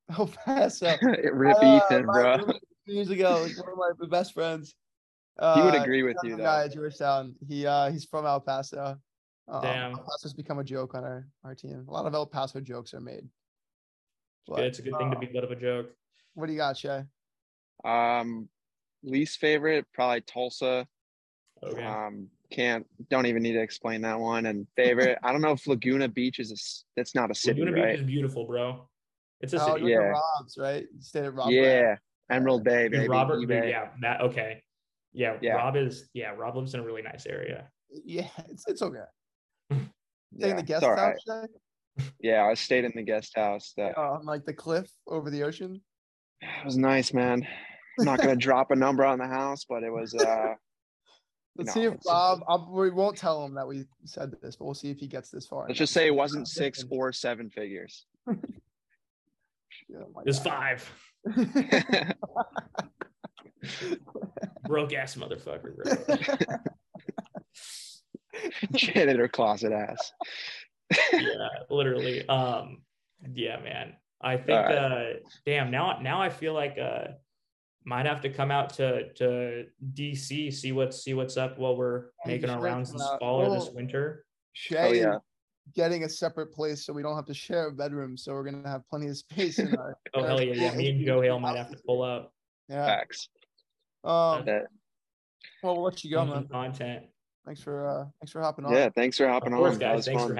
(laughs) El Paso. (laughs) Rip uh, Ethan, bro. (laughs) Years ago, one of my best friends. Uh, he would uh, agree with you, though. Guy at Georgetown. He uh he's from El Paso. Um, Damn. El Paso's become a joke on our, our team. A lot of El Paso jokes are made. But, it's a good thing to be a bit of a joke. What do you got, Shay? Um, least favorite probably Tulsa. Okay. Um, can't don't even need to explain that one. And favorite, I don't know if Laguna Beach is a that's not a city, Laguna right? Beach is beautiful, bro. It's a oh, city. Yeah, Rob's right. Stay at Rob. Yeah, Emerald Bay, baby. Robert, eBay. yeah, that okay. Yeah, yeah, Rob is yeah. Rob lives in a really nice area. Yeah, (laughs) it's it's okay. (laughs) Stay yeah, in the guest house. Right. Yeah, I stayed in the guest house. That on like the cliff over the ocean. (sighs) It was nice, man. I'm not gonna (laughs) drop a number on the house, but it was. uh Let's see if Bob. I'll, we won't tell him that we said this, but we'll see if he gets this far. Let's just say it wasn't six or seven figures. yeah, it's five. (laughs) (laughs) Broke ass motherfucker, bro. (laughs) Janitor closet ass. yeah, literally. Um, yeah, man. I think right. uh damn now now I feel like uh might have to come out to to DC see what's see what's up while we're making our rounds this fall or this winter. Shay oh, yeah. getting a separate place so we don't have to share a bedroom, so we're gonna have plenty of space in (laughs) our. oh hell yeah, yeah! Me and Joe Hale might have to pull up. Yeah. Facts. Um. Well, we'll let you go, man. Content. Thanks for uh thanks for hopping on. Yeah, thanks for hopping of course, on. guys. Thanks fun. for having.